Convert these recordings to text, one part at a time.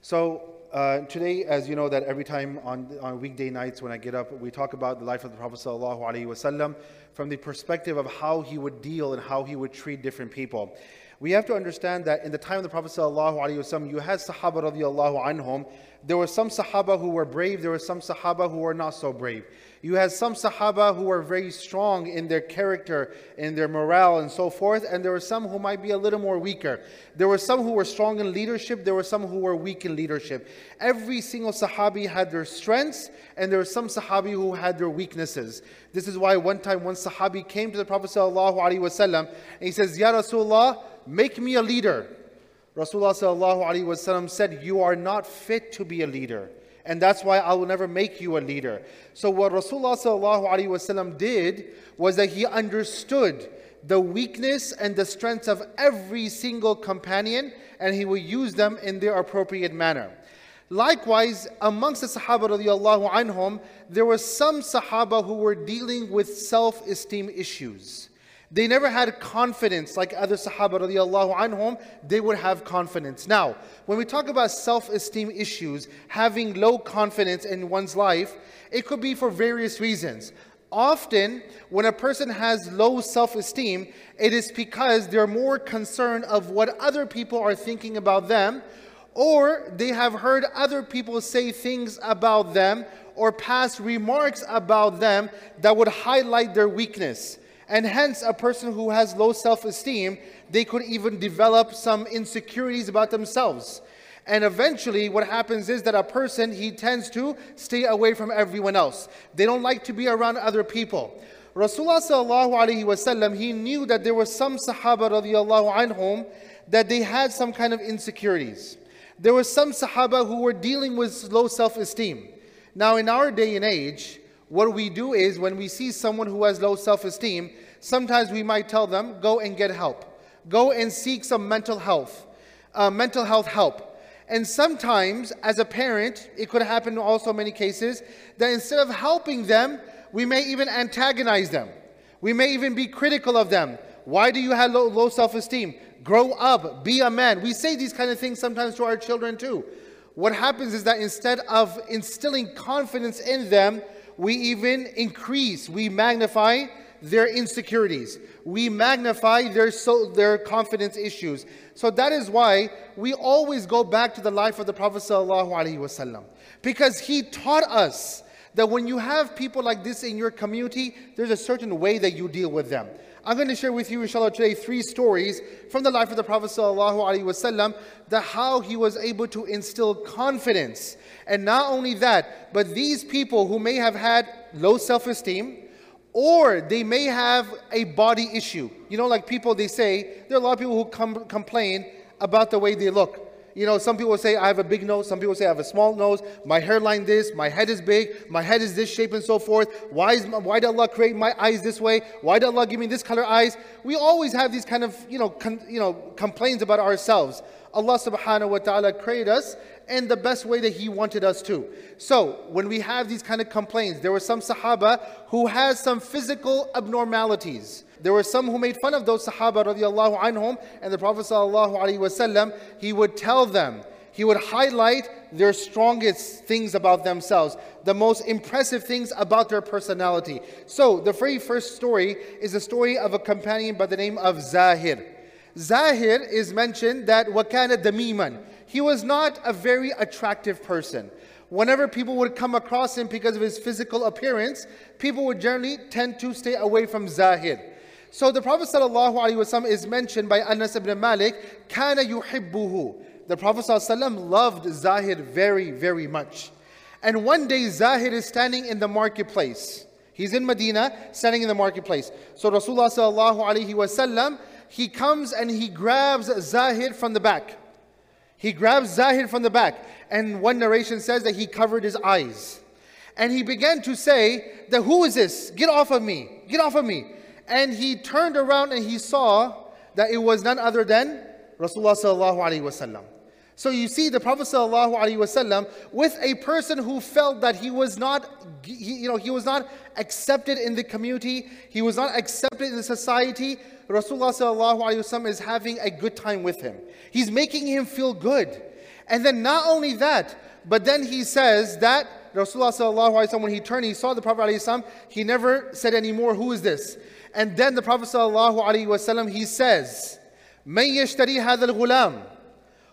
So uh, today, as you know, that every time on, on weekday nights when I get up, we talk about the life of the Prophet ﷺ from the perspective of how he would deal and how he would treat different people. We have to understand that in the time of the Prophet ﷺ, you had Sahaba radiallahu anhum. There were some Sahaba who were brave, there were some Sahaba who were not so brave. You had some Sahaba who were very strong in their character, in their morale, and so forth, and there were some who might be a little more weaker. There were some who were strong in leadership, there were some who were weak in leadership. Every single Sahabi had their strengths, and there were some Sahabi who had their weaknesses. This is why one time one Sahabi came to the Prophet ﷺ and he says, Ya Rasulullah, make me a leader. Rasulullah said, You are not fit to be a leader and that's why I will never make you a leader. So what Rasulullah did was that he understood the weakness and the strengths of every single companion and he will use them in their appropriate manner. Likewise, amongst the Sahaba radiallahu there were some Sahaba who were dealing with self-esteem issues. They never had confidence like other Sahaba radiallahu anhum, they would have confidence. Now, when we talk about self-esteem issues, having low confidence in one's life, it could be for various reasons. Often, when a person has low self-esteem, it is because they're more concerned of what other people are thinking about them, or they have heard other people say things about them, or pass remarks about them that would highlight their weakness. And hence, a person who has low self esteem, they could even develop some insecurities about themselves. And eventually, what happens is that a person, he tends to stay away from everyone else. They don't like to be around other people. Rasulullah he knew that there were some Sahaba radiallahu that they had some kind of insecurities. There were some Sahaba who were dealing with low self-esteem. Now, in our day and age, what we do is when we see someone who has low self esteem, sometimes we might tell them, go and get help. Go and seek some mental health, uh, mental health help. And sometimes, as a parent, it could happen in also many cases that instead of helping them, we may even antagonize them. We may even be critical of them. Why do you have low, low self esteem? Grow up, be a man. We say these kind of things sometimes to our children too. What happens is that instead of instilling confidence in them, we even increase, we magnify their insecurities. We magnify their, so, their confidence issues. So that is why we always go back to the life of the Prophet. Because he taught us that when you have people like this in your community, there's a certain way that you deal with them. I'm going to share with you, inshallah, today three stories from the life of the Prophet ﷺ that how he was able to instill confidence and not only that, but these people who may have had low self esteem, or they may have a body issue. You know, like people, they say, there are a lot of people who com- complain about the way they look. You know, some people say I have a big nose, some people say I have a small nose, my hairline this, my head is big, my head is this shape and so forth. Why, is, why did Allah create my eyes this way? Why did Allah give me this color eyes? We always have these kind of, you know, con, you know, complaints about ourselves. Allah subhanahu wa ta'ala created us in the best way that He wanted us to. So, when we have these kind of complaints, there were some Sahaba who had some physical abnormalities. There were some who made fun of those Sahaba radiallahu anhum, and the Prophet sallallahu wasallam, he would tell them, he would highlight their strongest things about themselves, the most impressive things about their personality. So, the very first story is a story of a companion by the name of Zahir. Zahir is mentioned that wakana damiman he was not a very attractive person. Whenever people would come across him because of his physical appearance, people would generally tend to stay away from Zahid. So the Prophet ﷺ is mentioned by Anas ibn Malik, Kana yuhibbuhu. The Prophet ﷺ loved Zahid very, very much. And one day Zahid is standing in the marketplace. He's in Medina, standing in the marketplace. So Rasulullah ﷺ alaihi wasallam, he comes and he grabs Zahid from the back. He grabs Zahid from the back. And one narration says that he covered his eyes. And he began to say that who is this? Get off of me. Get off of me. And he turned around and he saw that it was none other than Rasulullah. So you see the Prophet ﷺ with a person who felt that he was not, he, you know, he was not accepted in the community, he was not accepted in the society. Rasulullah ﷺ is having a good time with him. He's making him feel good. And then not only that, but then he says that Rasulullah alaihi when he turned, he saw the Prophet alaihi he never said anymore, who is this? And then the Prophet wasallam, he says, "May yashtari hadha al-ghulam."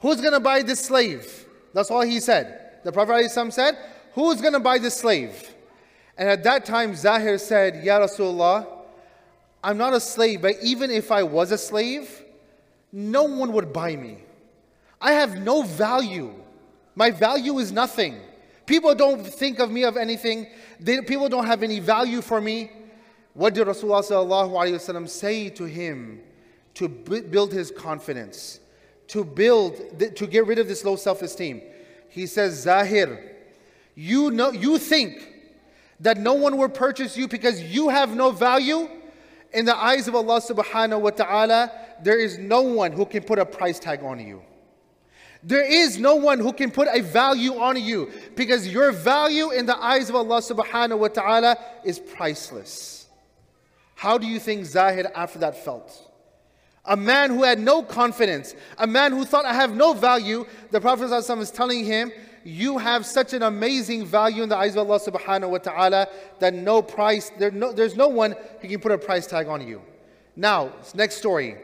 Who's going to buy this slave? That's all he said. The Prophet ﷺ said, Who's going to buy this slave? And at that time, Zahir said, Ya Rasulullah, I'm not a slave, but even if I was a slave, no one would buy me. I have no value. My value is nothing. People don't think of me of anything. They, people don't have any value for me. What did Rasulullah say to him to build his confidence? To build, to get rid of this low self esteem. He says, Zahir, you, know, you think that no one will purchase you because you have no value? In the eyes of Allah subhanahu wa ta'ala, there is no one who can put a price tag on you. There is no one who can put a value on you because your value in the eyes of Allah subhanahu wa ta'ala is priceless. How do you think Zahir after that felt? A man who had no confidence, a man who thought, I have no value, the Prophet ﷺ is telling him, You have such an amazing value in the eyes of Allah subhanahu wa ta'ala that no price, there no, there's no one who can put a price tag on you. Now, next story.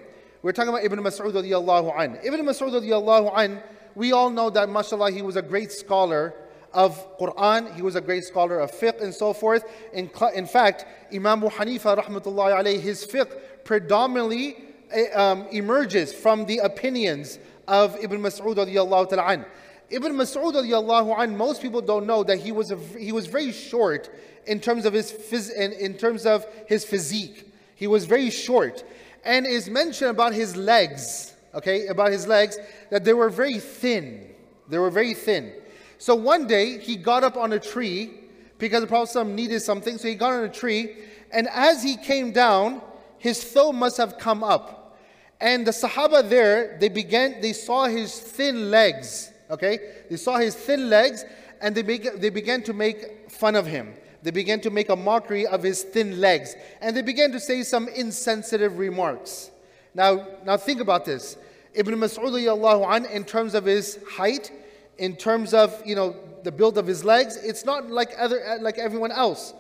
We're talking about Ibn Mas'ud radiallahu an. Ibn Mas'ud radiallahu an, we all know that, mashallah, he was a great scholar of Quran, he was a great scholar of fiqh and so forth. In, in fact, Imam Abu Hanifa, rahmatullahi alayhi, his fiqh predominantly um, emerges from the opinions of Ibn Mas'ud radiallahu ta'ala Ibn Mas'ud radiallahu an, most people don't know that he was, a, he was very short in terms of his phys, in, in terms of his physique. He was very short. And is mentioned about his legs, okay, about his legs, that they were very thin. They were very thin. So one day he got up on a tree because the Prophet needed something. So he got on a tree, and as he came down, his thumb must have come up. And the Sahaba there, they began, they saw his thin legs, okay? They saw his thin legs and they, make, they began to make fun of him. They began to make a mockery of his thin legs. And they began to say some insensitive remarks. Now, now think about this. Ibn Mas'ud an, in terms of his height, in terms of, you know, the build of his legs, it's not like, other, like everyone else.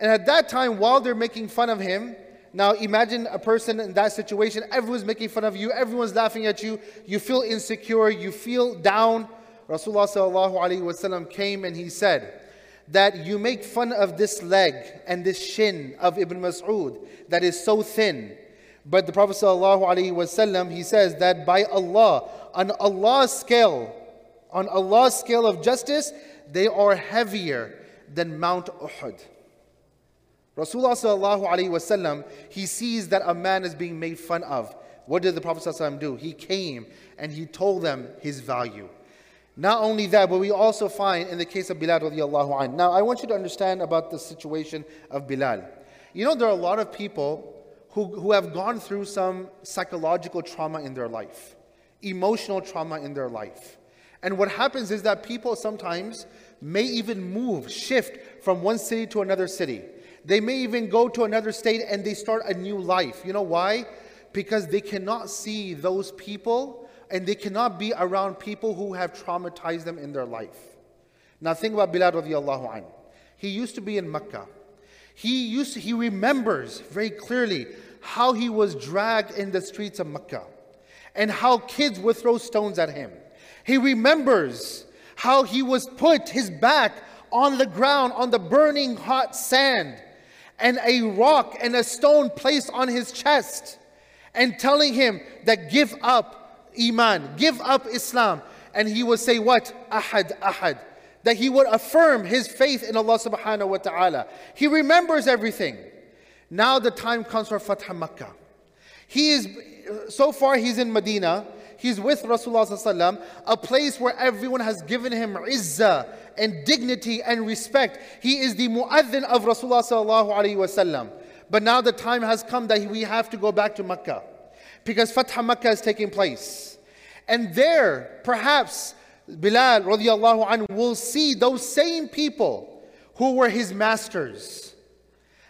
And at that time, while they're making fun of him, now imagine a person in that situation, everyone's making fun of you, everyone's laughing at you, you feel insecure, you feel down. Rasulullah came and he said that you make fun of this leg and this shin of Ibn Mas'ud that is so thin. But the Prophet ﷺ, he says that by Allah, on Allah's scale, on Allah's scale of justice, they are heavier than Mount Uhud. Rasulullah sallallahu alaihi wasallam, he sees that a man is being made fun of. What did the Prophet ﷺ do? He came and he told them his value. Not only that, but we also find in the case of Bilal radiallahu anh. Now, I want you to understand about the situation of Bilal. You know, there are a lot of people who, who have gone through some psychological trauma in their life, emotional trauma in their life. And what happens is that people sometimes may even move, shift from one city to another city. They may even go to another state and they start a new life. You know why? Because they cannot see those people and they cannot be around people who have traumatized them in their life. Now think about Bilal radiallahu anhu. He used to be in Mecca. He used to, he remembers very clearly how he was dragged in the streets of Mecca and how kids would throw stones at him. He remembers how he was put his back on the ground on the burning hot sand and a rock and a stone placed on his chest and telling him that give up Iman, give up Islam. And he would say, What? Ahad, Ahad. That he would affirm his faith in Allah subhanahu wa ta'ala. He remembers everything. Now the time comes for Fatah Makkah. He is, so far he's in Medina. He's with Rasulullah a place where everyone has given him izzah and dignity and respect. He is the mu'adhin of Rasulullah But now the time has come that we have to go back to Mecca because Fatah Mecca is taking place. And there, perhaps, Bilal radiallahu anhu will see those same people who were his masters.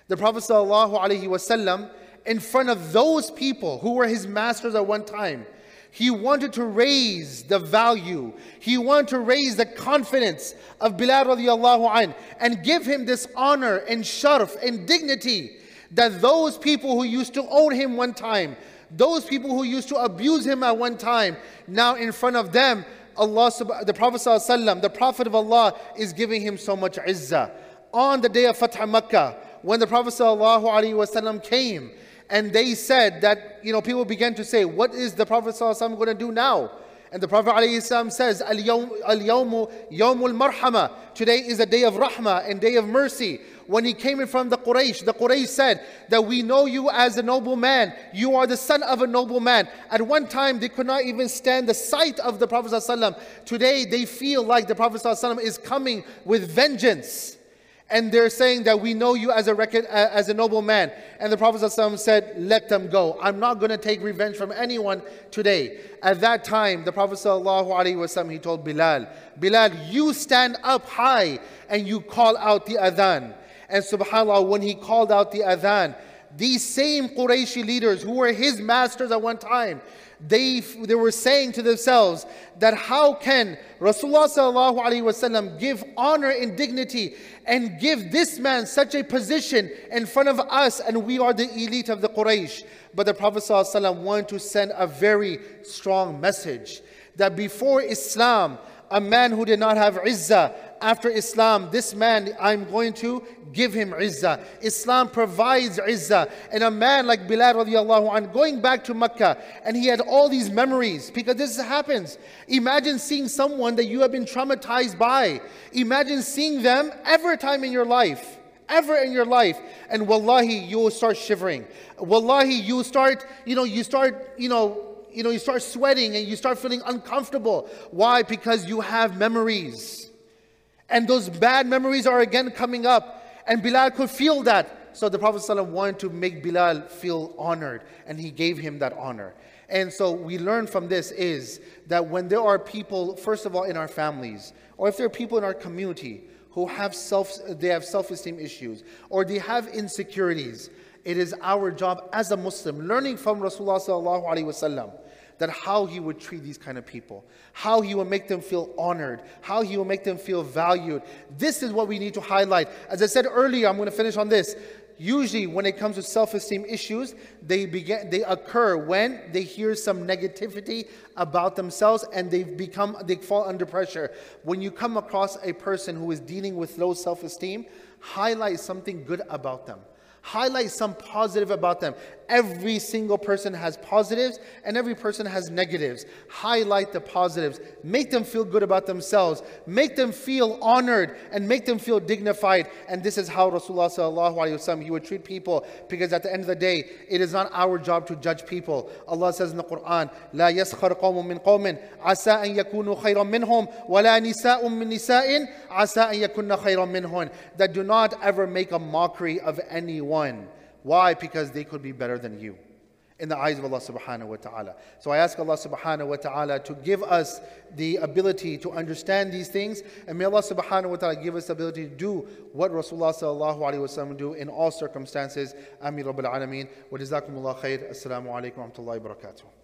The Prophet sallallahu alaihi wasallam, in front of those people who were his masters at one time, He wanted to raise the value. He wanted to raise the confidence of Bilal radiallahu an and give him this honor and sharf and dignity that those people who used to own him one time, those people who used to abuse him at one time, now in front of them, Allah, the Prophet ﷺ, the Prophet of Allah is giving him so much izzah. On the day of Fatah Makkah, when the Prophet came, and they said that, you know, people began to say, what is the Prophet ﷺ going to do now? And the Prophet ﷺ says, Al-yawmu yawmul marhama. Today is a day of rahmah and day of mercy. When he came in from the Quraysh, the Quraysh said that we know you as a noble man. You are the son of a noble man. At one time, they could not even stand the sight of the Prophet ﷺ. Today, they feel like the Prophet ﷺ is coming with vengeance and they're saying that we know you as a, record, uh, as a noble man. And the Prophet ﷺ said, Let them go. I'm not going to take revenge from anyone today. At that time, the Prophet ﷺ, he told Bilal, Bilal, you stand up high and you call out the adhan. And subhanAllah, when he called out the adhan, these same Qurayshi leaders who were his masters at one time, they, they were saying to themselves that how can Rasulullah give honor and dignity and give this man such a position in front of us and we are the elite of the Quraysh. But the Prophet wanted to send a very strong message that before Islam, a man who did not have izzah, after Islam, this man, I'm going to give him izzah. Islam provides izzah. And a man like Bilal radiallahu anh, going back to Mecca, and he had all these memories, because this happens. Imagine seeing someone that you have been traumatized by. Imagine seeing them every time in your life ever in your life and wallahi you will start shivering wallahi you start you know you start you know you know you start sweating and you start feeling uncomfortable why because you have memories and those bad memories are again coming up. And Bilal could feel that. So the Prophet ﷺ wanted to make Bilal feel honored, and he gave him that honor. And so we learn from this is that when there are people, first of all, in our families, or if there are people in our community who have self, they have self-esteem issues, or they have insecurities, it is our job as a Muslim, learning from Rasulullah that how he would treat these kind of people, how he will make them feel honored, how he will make them feel valued. This is what we need to highlight. As I said earlier, I'm going to finish on this. Usually, when it comes to self-esteem issues, they begin they occur when they hear some negativity about themselves and they've become they fall under pressure. When you come across a person who is dealing with low self-esteem, highlight something good about them. Highlight some positive about them. Every single person has positives and every person has negatives. Highlight the positives. Make them feel good about themselves. Make them feel honored and make them feel dignified. And this is how Rasulullah he would treat people because at the end of the day, it is not our job to judge people. Allah says in the Quran, لا يسخر قوم من قوم عسى أن يكونوا خيرا منهم ولا نساء من نساء عسى أن يكون خيرا منهن. That do not ever make a mockery of anyone. why? Because they could be better than you in the eyes of Allah subhanahu wa ta'ala. So I ask Allah subhanahu wa ta'ala to give us the ability to understand these things and may Allah subhanahu wa ta'ala give us the ability to do what Rasulullah sallallahu alayhi wa sallam do in all circumstances. Ameen Rabbil Alameen. Wa jazakumullah khair. Assalamu alaikum wa rahmatullahi wa barakatuh.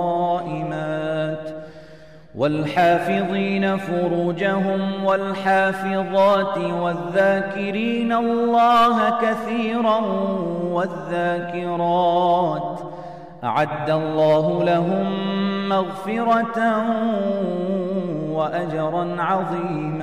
والصائمات والحافظين فروجهم والحافظات والذاكرين الله كثيرا والذاكرات أعد الله لهم مغفرة وأجرا عظيما